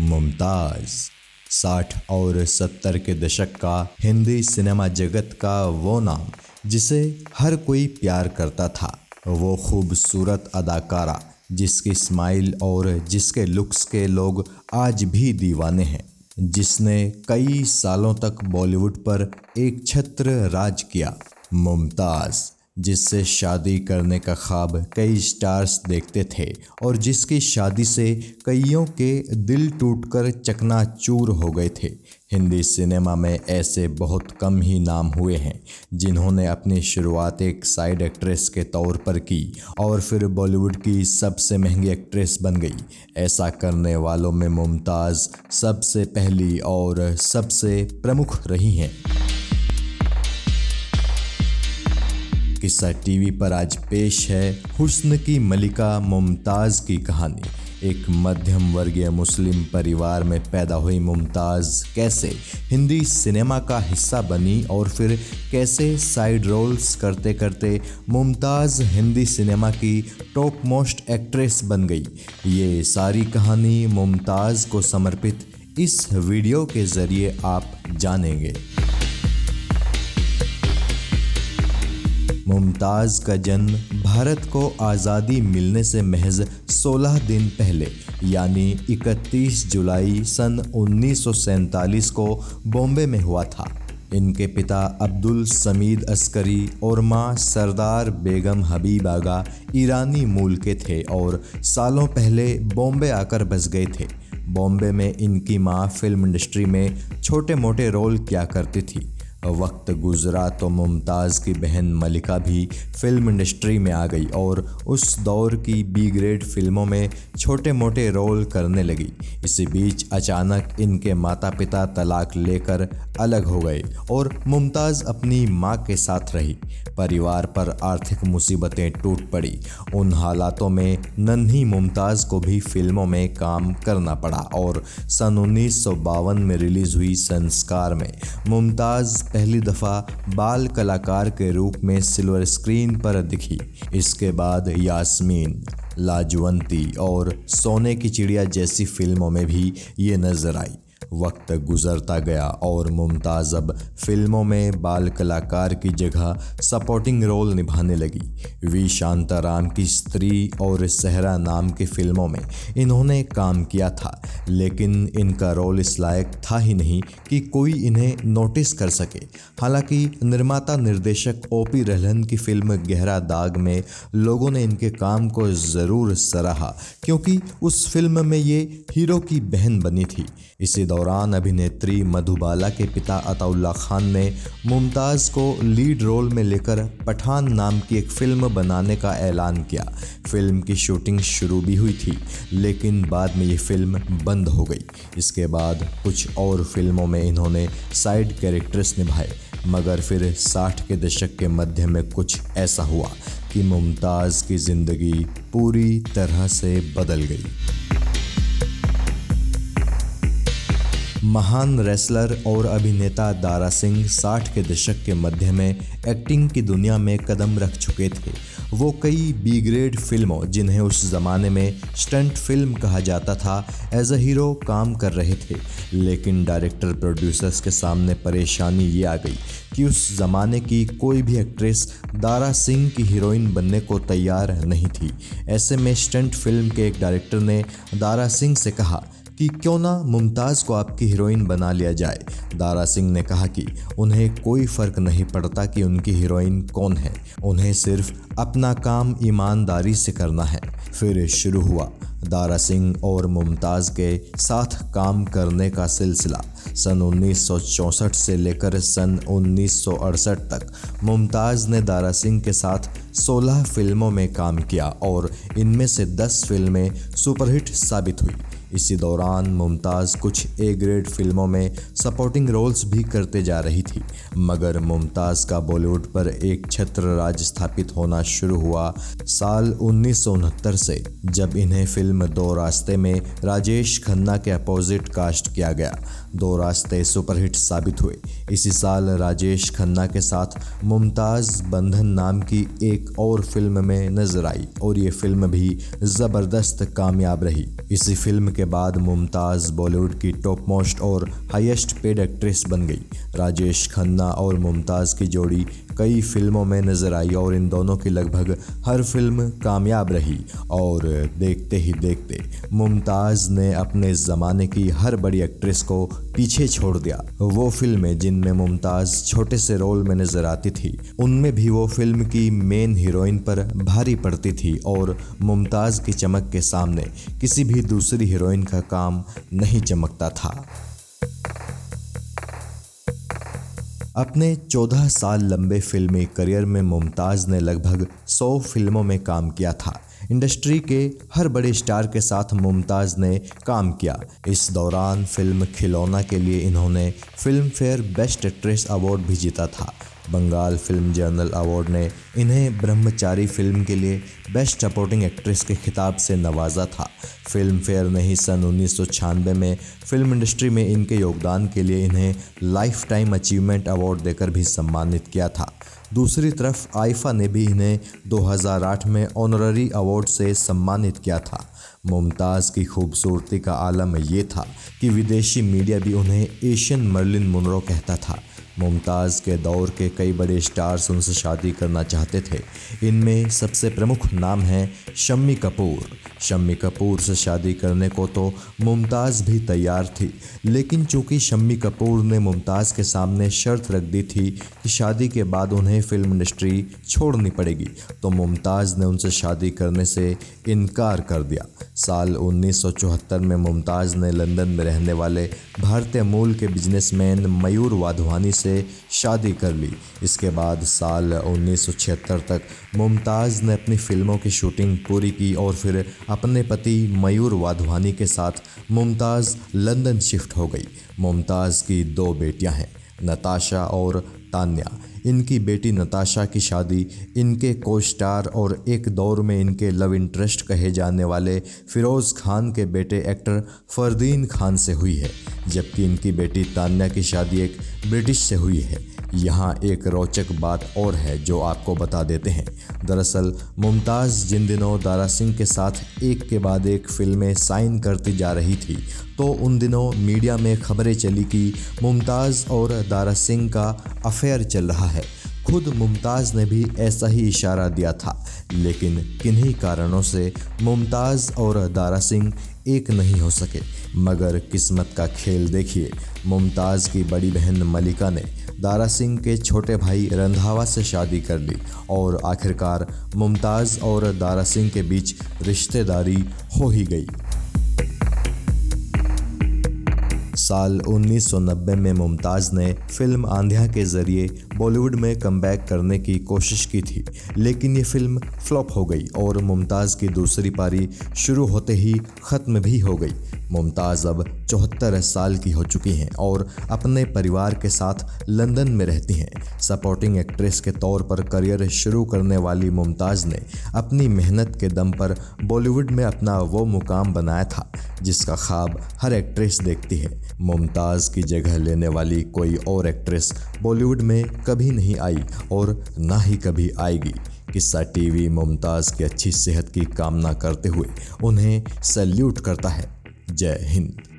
मुमताज़, साठ और सत्तर के दशक का हिंदी सिनेमा जगत का वो नाम, जिसे हर कोई प्यार करता था। वो खूबसूरत अदाकारा, जिसकी स्माइल और जिसके लुक्स के लोग आज भी दीवाने हैं, जिसने कई सालों तक बॉलीवुड पर एक छत्र राज किया। मुमताज़ जिससे शादी करने का ख्वाब कई स्टार्स देखते थे और जिसकी शादी से कईयों के दिल टूटकर चकनाचूर हो गए थे। हिंदी सिनेमा में ऐसे बहुत कम ही नाम हुए हैं, जिन्होंने अपनी शुरुआत एक साइड एक्ट्रेस के तौर पर की और फिर बॉलीवुड की सबसे महँगी एक्ट्रेस बन गई। ऐसा करने वालों में मुमताज़ सबसे पहली और सबसे प्रमुख रही हैं। किस्सा टीवी पर आज पेश है हुस्न की मलिका मुमताज़ की कहानी। एक मध्यम वर्गीय मुस्लिम परिवार में पैदा हुई मुमताज़ कैसे हिंदी सिनेमा का हिस्सा बनी और फिर कैसे साइड रोल्स करते करते मुमताज़ हिंदी सिनेमा की टॉप मोस्ट एक्ट्रेस बन गई। ये सारी कहानी मुमताज़ को समर्पित इस वीडियो के ज़रिए आप जानेंगे। मुमताज़ का जन्म भारत को आज़ादी मिलने से महज 16 दिन पहले, यानी 31 जुलाई सन उन्नीस सौ सैंतालीस को बॉम्बे में हुआ था। इनके पिता अब्दुल समीद अस्करी और माँ सरदार बेगम हबीब आगा ईरानी मूल के थे और सालों पहले बॉम्बे आकर बस गए थे। बॉम्बे में इनकी माँ फ़िल्म इंडस्ट्री में छोटे मोटे रोल किया करती थी। वक्त गुजरा तो मुमताज़ की बहन मलिका भी फ़िल्म इंडस्ट्री में आ गई और उस दौर की बी ग्रेड फ़िल्मों में छोटे मोटे रोल करने लगी। इसी बीच अचानक इनके माता पिता तलाक लेकर अलग हो गए और मुमताज़ अपनी माँ के साथ रही। परिवार पर आर्थिक मुसीबतें टूट पड़ी। उन हालातों में नन्ही मुमताज़ को भी फ़िल्मों में काम करना पड़ा और सन उन्नीस सौ बावन में रिलीज़ हुई संस्कार में। मुमताज़ पहली दफ़ा बाल कलाकार के रूप में सिल्वर स्क्रीन पर दिखी। इसके बाद यास्मीन, लाजवंती और सोने की चिड़िया जैसी फ़िल्मों में भी ये नज़र आई। वक्त गुजरता गया और मुमताज़ अब फ़िल्मों में बाल कलाकार की जगह सपोर्टिंग रोल निभाने लगी। वी. शांताराम की स्त्री और सहरा नाम की फ़िल्मों में इन्होंने काम किया था, लेकिन इनका रोल इस लायक था ही नहीं कि कोई इन्हें नोटिस कर सके। हालाँकि निर्माता निर्देशक ओ पी रहलन की फ़िल्म गहरा दाग में लोगों ने इनके काम को ज़रूर सराहा, क्योंकि उस फ़िल्म में ये हीरो की बहन बनी थी। इसी दौरान अभिनेत्री मधुबाला के पिता अताउल्ला खान ने मुमताज़ को लीड रोल में लेकर पठान नाम की एक फ़िल्म बनाने का ऐलान किया। फ़िल्म की शूटिंग शुरू भी हुई थी, लेकिन बाद में ये फ़िल्म बंद हो गई। इसके बाद कुछ और फ़िल्मों में इन्होंने साइड कैरेक्टर्स निभाए, मगर फिर साठ के दशक के मध्य में कुछ ऐसा हुआ कि मुमताज़ की ज़िंदगी पूरी तरह से बदल गई। महान रेसलर और अभिनेता दारा सिंह साठ के दशक के मध्य में एक्टिंग की दुनिया में कदम रख चुके थे। वो कई बी ग्रेड फ़िल्मों जिन्हें उस ज़माने में स्टंट फ़िल्म कहा जाता था एज अ हीरो काम कर रहे थे। लेकिन डायरेक्टर प्रोड्यूसर्स के सामने परेशानी ये आ गई कि उस ज़माने की कोई भी एक्ट्रेस दारा सिंह की हीरोइन बनने को तैयार नहीं थी। ऐसे में स्टंट फ़िल्म के एक डायरेक्टर ने दारा सिंह से कहा कि क्यों ना मुमताज़ को आपकी हीरोइन बना लिया जाए। दारा सिंह ने कहा कि उन्हें कोई फ़र्क नहीं पड़ता कि उनकी हीरोइन कौन है। उन्हें सिर्फ़ अपना काम ईमानदारी से करना है। फिर शुरू हुआ दारा सिंह और मुमताज़ के साथ काम करने का सिलसिला। सन 1964 से लेकर सन 1968 तक मुमताज़ ने दारा सिंह के साथ 16 फ़िल्मों में काम किया और इनमें से 10 फ़िल्में सुपरहिट साबित हुई। इसी दौरान मुमताज़ कुछ ए ग्रेड फ़िल्मों में सपोर्टिंग रोल्स भी करते जा रही थी। मगर मुमताज़ का बॉलीवुड पर एक छत्र राज स्थापित होना शुरू हुआ साल उन्नीस सौ उनहत्तर से, जब इन्हें फ़िल्म फ़िल्म दो रास्ते में राजेश खन्ना के अपोजिट कास्ट किया गया। दो रास्ते सुपरहिट साबित हुए। इसी साल राजेश खन्ना के साथ मुमताज़ बंधन नाम की एक और फ़िल्म में नज़र आई और ये फ़िल्म भी ज़बरदस्त कामयाब रही। इसी फ़िल्म के बाद मुमताज़ बॉलीवुड की टॉप मोस्ट और हाईएस्ट पेड एक्ट्रेस बन गई। राजेश खन्ना और मुमताज़ की जोड़ी कई फ़िल्मों में नज़र आई और इन दोनों की लगभग हर फ़िल्म कामयाब रही। और देखते ही देखते मुमताज़ ने अपने ज़माने की हर बड़ी एक्ट्रेस को पीछे छोड़ दिया। वो फ़िल्में जिनमें मुमताज़ छोटे से रोल में नज़र आती थी, उनमें भी वो फ़िल्म की मेन हीरोइन पर भारी पड़ती थी और मुमताज़ की चमक के सामने किसी भी दूसरी हीरोइन का काम नहीं चमकता था। अपने 14 साल लंबे फिल्मी करियर में मुमताज़ ने लगभग 100 फ़िल्मों में काम किया था। इंडस्ट्री के हर बड़े स्टार के साथ मुमताज़ ने काम किया। इस दौरान फ़िल्म खिलौना के लिए इन्होंने Filmfare best actress award भी जीता था। बंगाल फ़िल्म जर्नल अवार्ड ने इन्हें ब्रह्मचारी फ़िल्म के लिए बेस्ट सपोर्टिंग एक्ट्रेस के खिताब से नवाजा था। फ़िल्म फेयर ने ही सन उन्नीस सौ छियानबे में फ़िल्म इंडस्ट्री में इनके योगदान के लिए इन्हें लाइफ टाइम अचीवमेंट अवार्ड देकर भी सम्मानित किया था। दूसरी तरफ़ आइफा ने भी इन्हें 2008 में ऑनररी अवार्ड से सम्मानित किया था। मुमताज़ की खूबसूरती का आलम ये था कि विदेशी मीडिया भी उन्हें एशियन मर्लिन मुनरो कहता था। मुमताज़ के दौर के कई बड़े स्टार्स उनसे शादी करना चाहते थे। इनमें सबसे प्रमुख नाम है शम्मी कपूर। शम्मी कपूर से शादी करने को तो मुमताज़ भी तैयार थी, लेकिन चूँकि शम्मी कपूर ने मुमताज़ के सामने शर्त रख दी थी कि शादी के बाद उन्हें फ़िल्म इंडस्ट्री छोड़नी पड़ेगी तो मुमताज़ ने उनसे शादी करने से इनकार कर दिया। साल 1974 में मुमताज़ ने लंदन में रहने वाले भारतीय मूल के बिजनेसमैन मयूर वाधवानी से शादी कर ली। इसके बाद साल 1976 तक मुमताज़ ने अपनी फ़िल्मों की शूटिंग पूरी की और फिर अपने पति मयूर वाधवानी के साथ मुमताज़ लंदन शिफ्ट हो गई। मुमताज़ की दो बेटियाँ हैं, नताशा और तान्या। इनकी बेटी नताशा की शादी इनके को स्टार और एक दौर में इनके लव इंटरेस्ट कहे जाने वाले फ़िरोज़ खान के बेटे एक्टर फरदीन खान से हुई है, जबकि इनकी बेटी तान्या की शादी एक ब्रिटिश से हुई है। यहाँ एक रोचक बात और है जो आपको बता देते हैं। दरअसल, मुमताज़ जिन दिनों दारा सिंह के साथ एक के बाद एक फ़िल्में साइन करती जा रही थी तो उन दिनों मीडिया में खबरें चली कि मुमताज़ और दारा सिंह का अफेयर चल रहा है। खुद मुमताज़ ने भी ऐसा ही इशारा दिया था, लेकिन किन्हीं कारणों से मुमताज़ और दारा सिंह एक नहीं हो सके। मगर किस्मत का खेल देखिए, मुमताज़ की बड़ी बहन मलिका ने दारा सिंह के छोटे भाई रंधावा से शादी कर ली और आखिरकार मुमताज़ और दारा सिंह के बीच रिश्तेदारी हो ही गई। साल 1990 में मुमताज़ ने फ़िल्म आंध्या के ज़रिए बॉलीवुड में कम करने की कोशिश की थी, लेकिन ये फ़िल्म फ्लॉप हो गई और मुमताज़ की दूसरी पारी शुरू होते ही ख़त्म भी हो गई। मुमताज़ अब चौहत्तर साल की हो चुकी हैं और अपने परिवार के साथ लंदन में रहती हैं। सपोर्टिंग एक्ट्रेस के तौर पर करियर शुरू करने वाली मुमताज़ ने अपनी मेहनत के दम पर बॉलीवुड में अपना वो मुकाम बनाया था, जिसका ख्वाब हर एक्ट्रेस देखती है। मुमताज़ की जगह लेने वाली कोई और एक्ट्रेस बॉलीवुड में कभी नहीं आई और ना ही कभी आएगी। किस्सा टीवी मुमताज़ की अच्छी सेहत की कामना करते हुए उन्हें सल्यूट करता है। जय हिंद।